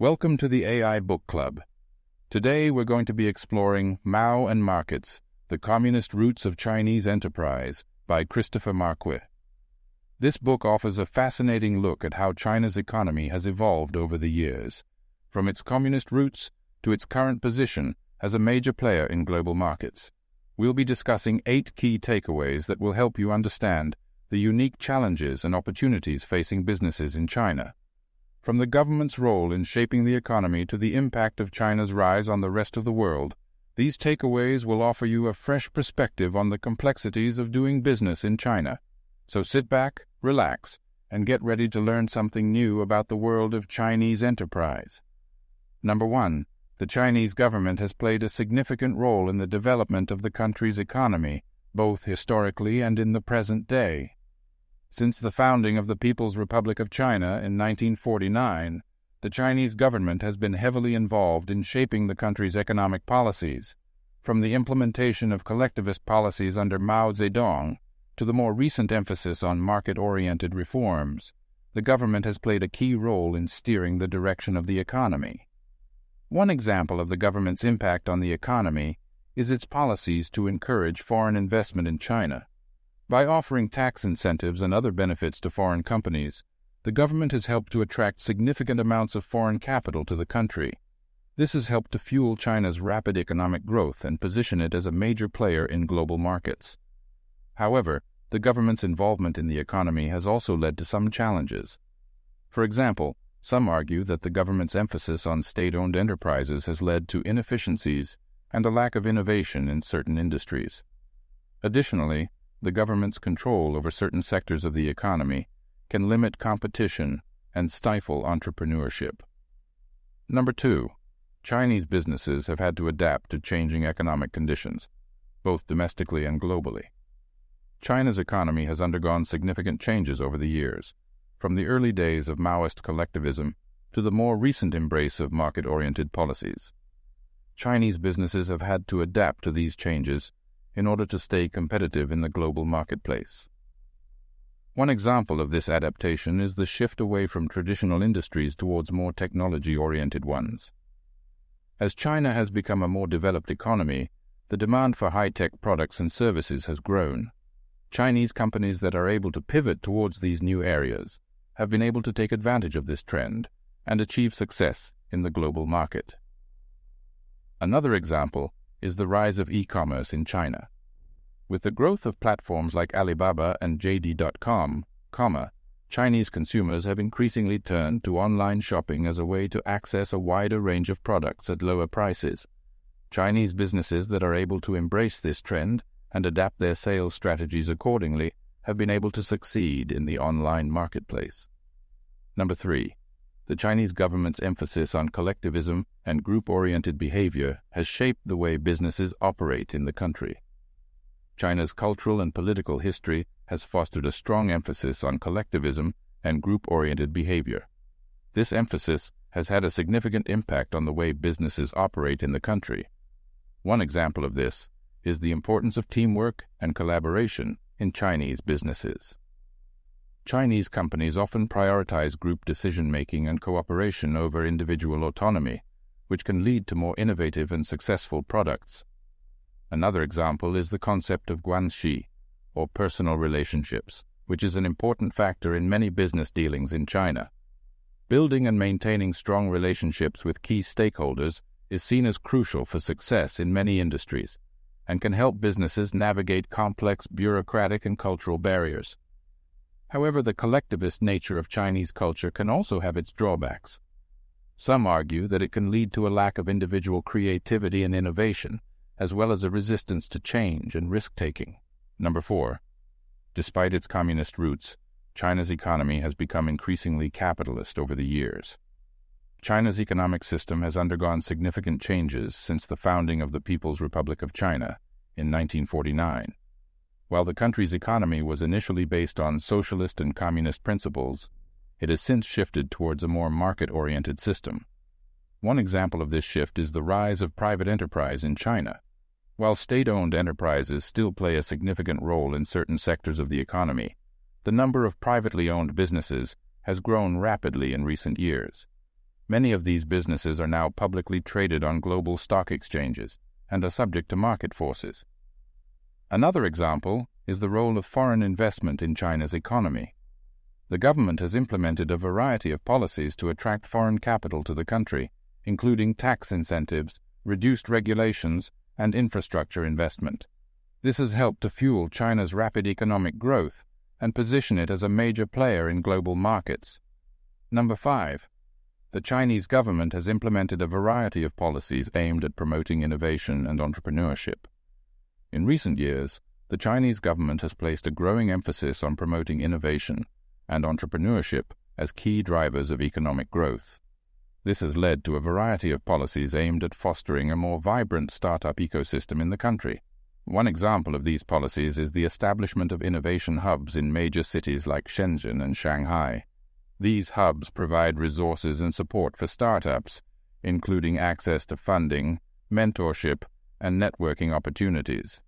Welcome to the AI Book Club. Today we're going to be exploring Mao and Markets The Communist Roots of Chinese Enterprise by Christopher Marquis. This book offers a fascinating look at how China's economy has evolved over the years, from its communist roots to its current position as a major player in global markets. We'll be discussing eight key takeaways that will help you understand the unique challenges and opportunities facing businesses in China. From the government's role in shaping the economy to the impact of China's rise on the rest of the world, these takeaways will offer you a fresh perspective on the complexities of doing business in China. So sit back, relax, and get ready to learn something new about the world of Chinese enterprise. Number one, the Chinese government has played a significant role in the development of the country's economy, both historically and in the present day. Since the founding of the People's Republic of China in 1949, the Chinese government has been heavily involved in shaping the country's economic policies, from the implementation of collectivist policies under Mao Zedong to the more recent emphasis on market oriented reforms. The government has played a key role in steering the direction of the economy. One example of the government's impact on the economy is its policies to encourage foreign investment in China. By offering tax incentives and other benefits to foreign companies, the government has helped to attract significant amounts of foreign capital to the country. This has helped to fuel China's rapid economic growth and position it as a major player in global markets. However, the government's involvement in the economy has also led to some challenges. For example, some argue that the government's emphasis on state owned enterprises has led to inefficiencies and a lack of innovation in certain industries. Additionally, the government's control over certain sectors of the economy can limit competition and stifle entrepreneurship. Number two, Chinese businesses have had to adapt to changing economic conditions, both domestically and globally. China's economy has undergone significant changes over the years, from the early days of Maoist collectivism to the more recent embrace of market oriented policies. Chinese businesses have had to adapt to these changes in order to stay competitive in the global marketplace. One example of this adaptation is the shift away from traditional industries towards more technology oriented ones. As China has become a more developed economy, the demand for high tech products and services has grown. Chinese companies that are able to pivot towards these new areas have been able to take advantage of this trend and achieve success in the global market. Another example is the rise of e-commerce in China. With the growth of platforms like Alibaba and JD.com, comma, Chinese consumers have increasingly turned to online shopping as a way to access a wider range of products at lower prices. Chinese businesses that are able to embrace this trend and adapt their sales strategies accordingly have been able to succeed in the online marketplace. Number three, the Chinese government's emphasis on collectivism and group oriented behavior has shaped the way businesses operate in the country. China's cultural and political history has fostered a strong emphasis on collectivism and group oriented behavior. This emphasis has had a significant impact on the way businesses operate in the country. One example of this is the importance of teamwork and collaboration in Chinese businesses. Chinese companies often prioritize group decision making and cooperation over individual autonomy, which can lead to more innovative and successful products. Another example is the concept of guanxi, or personal relationships, which is an important factor in many business dealings in China. Building and maintaining strong relationships with key stakeholders is seen as crucial for success in many industries and can help businesses navigate complex bureaucratic and cultural barriers. However, the collectivist nature of Chinese culture can also have its drawbacks. Some argue that it can lead to a lack of individual creativity and innovation, as well as a resistance to change and risk taking. Number four, despite its communist roots, China's economy has become increasingly capitalist over the years. China's economic system has undergone significant changes since the founding of the People's Republic of China in 1949. While the country's economy was initially based on socialist and communist principles, it has since shifted towards a more market oriented system. One example of this shift is the rise of private enterprise in China. While state owned enterprises still play a significant role in certain sectors of the economy, the number of privately owned businesses has grown rapidly in recent years. Many of these businesses are now publicly traded on global stock exchanges and are subject to market forces. Another example is the role of foreign investment in China's economy. The government has implemented a variety of policies to attract foreign capital to the country, including tax incentives, reduced regulations, and infrastructure investment. This has helped to fuel China's rapid economic growth and position it as a major player in global markets. Number 5. The Chinese government has implemented a variety of policies aimed at promoting innovation and entrepreneurship. In recent years, the Chinese government has placed a growing emphasis on promoting innovation and entrepreneurship as key drivers of economic growth. This has led to a variety of policies aimed at fostering a more vibrant startup ecosystem in the country. One example of these policies is the establishment of innovation hubs in major cities like Shenzhen and Shanghai. These hubs provide resources and support for startups, including access to funding, mentorship, and networking opportunities.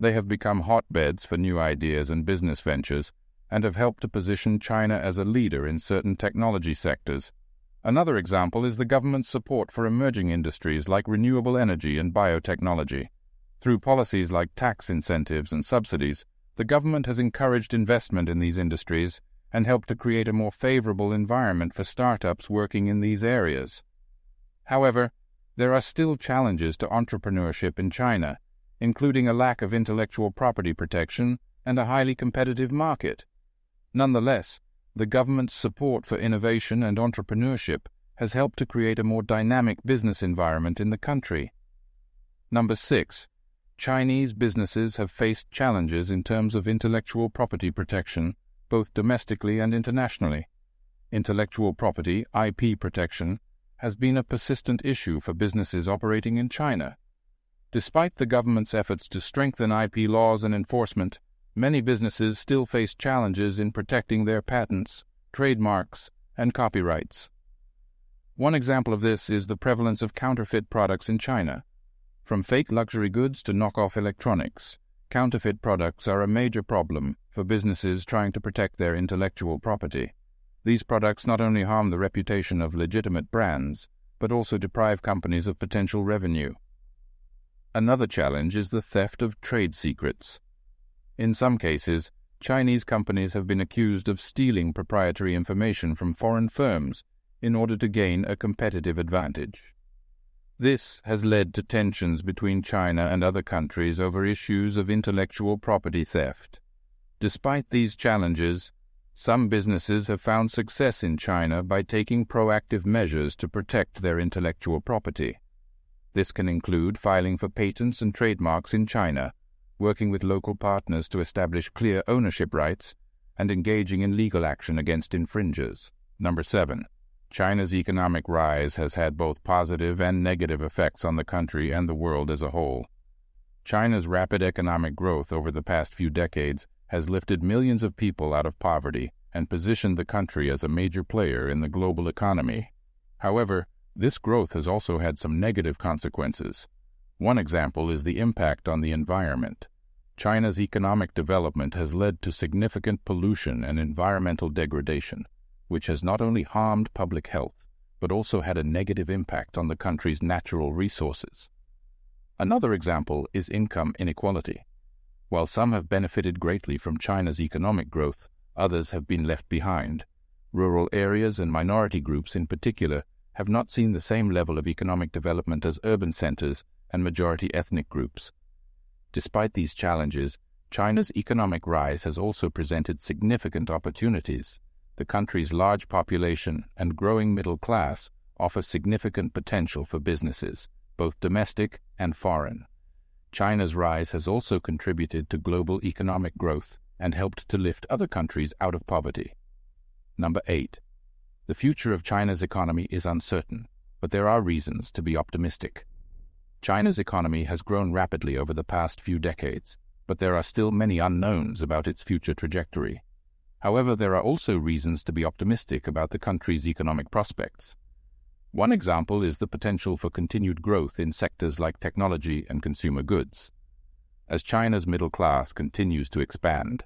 They have become hotbeds for new ideas and business ventures and have helped to position China as a leader in certain technology sectors. Another example is the government's support for emerging industries like renewable energy and biotechnology. Through policies like tax incentives and subsidies, the government has encouraged investment in these industries and helped to create a more favorable environment for startups working in these areas. However, there are still challenges to entrepreneurship in China, including a lack of intellectual property protection and a highly competitive market. Nonetheless, the government's support for innovation and entrepreneurship has helped to create a more dynamic business environment in the country. Number 6. Chinese businesses have faced challenges in terms of intellectual property protection both domestically and internationally. Intellectual property, IP protection, has been a persistent issue for businesses operating in China. Despite the government's efforts to strengthen IP laws and enforcement, many businesses still face challenges in protecting their patents, trademarks, and copyrights. One example of this is the prevalence of counterfeit products in China. From fake luxury goods to knockoff electronics, counterfeit products are a major problem for businesses trying to protect their intellectual property. These products not only harm the reputation of legitimate brands, but also deprive companies of potential revenue. Another challenge is the theft of trade secrets. In some cases, Chinese companies have been accused of stealing proprietary information from foreign firms in order to gain a competitive advantage. This has led to tensions between China and other countries over issues of intellectual property theft. Despite these challenges, some businesses have found success in China by taking proactive measures to protect their intellectual property. This can include filing for patents and trademarks in China, working with local partners to establish clear ownership rights, and engaging in legal action against infringers. Number 7. China's economic rise has had both positive and negative effects on the country and the world as a whole. China's rapid economic growth over the past few decades has lifted millions of people out of poverty and positioned the country as a major player in the global economy. However, this growth has also had some negative consequences. One example is the impact on the environment. China's economic development has led to significant pollution and environmental degradation, which has not only harmed public health, but also had a negative impact on the country's natural resources. Another example is income inequality. While some have benefited greatly from China's economic growth, others have been left behind. Rural areas and minority groups in particular have not seen the same level of economic development as urban centers and majority ethnic groups. Despite these challenges, China's economic rise has also presented significant opportunities. The country's large population and growing middle class offer significant potential for businesses, both domestic and foreign. China's rise has also contributed to global economic growth and helped to lift other countries out of poverty. Number 8. The future of China's economy is uncertain, but there are reasons to be optimistic. China's economy has grown rapidly over the past few decades, but there are still many unknowns about its future trajectory. However, there are also reasons to be optimistic about the country's economic prospects. One example is the potential for continued growth in sectors like technology and consumer goods. As China's middle class continues to expand,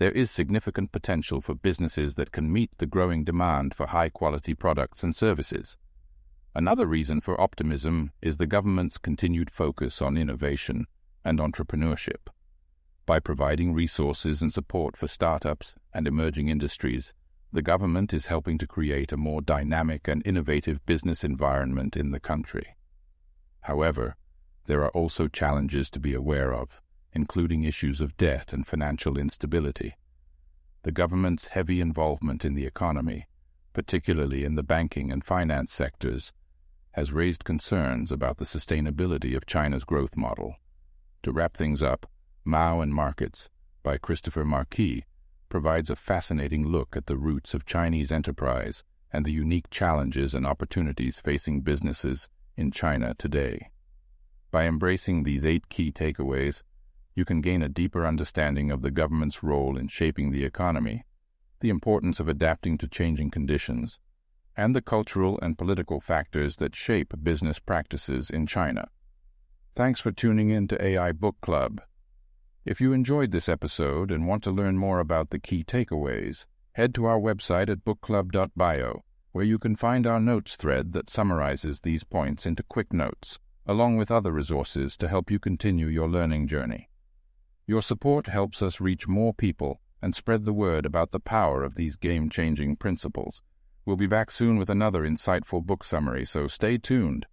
there is significant potential for businesses that can meet the growing demand for high quality products and services. Another reason for optimism is the government's continued focus on innovation and entrepreneurship. By providing resources and support for startups and emerging industries, the government is helping to create a more dynamic and innovative business environment in the country. However, there are also challenges to be aware of, including issues of debt and financial instability. The government's heavy involvement in the economy, particularly in the banking and finance sectors, has raised concerns about the sustainability of China's growth model. To wrap things up, Mao and Markets by Christopher Marquis provides a fascinating look at the roots of Chinese enterprise and the unique challenges and opportunities facing businesses in China today. By embracing these eight key takeaways, you can gain a deeper understanding of the government's role in shaping the economy, the importance of adapting to changing conditions, and the cultural and political factors that shape business practices in China. Thanks for tuning in to AI Book Club. If you enjoyed this episode and want to learn more about the key takeaways, head to our website at bookclub.bio, where you can find our notes thread that summarizes these points into quick notes, along with other resources to help you continue your learning journey. Your support helps us reach more people and spread the word about the power of these game changing principles. We'll be back soon with another insightful book summary, so stay tuned.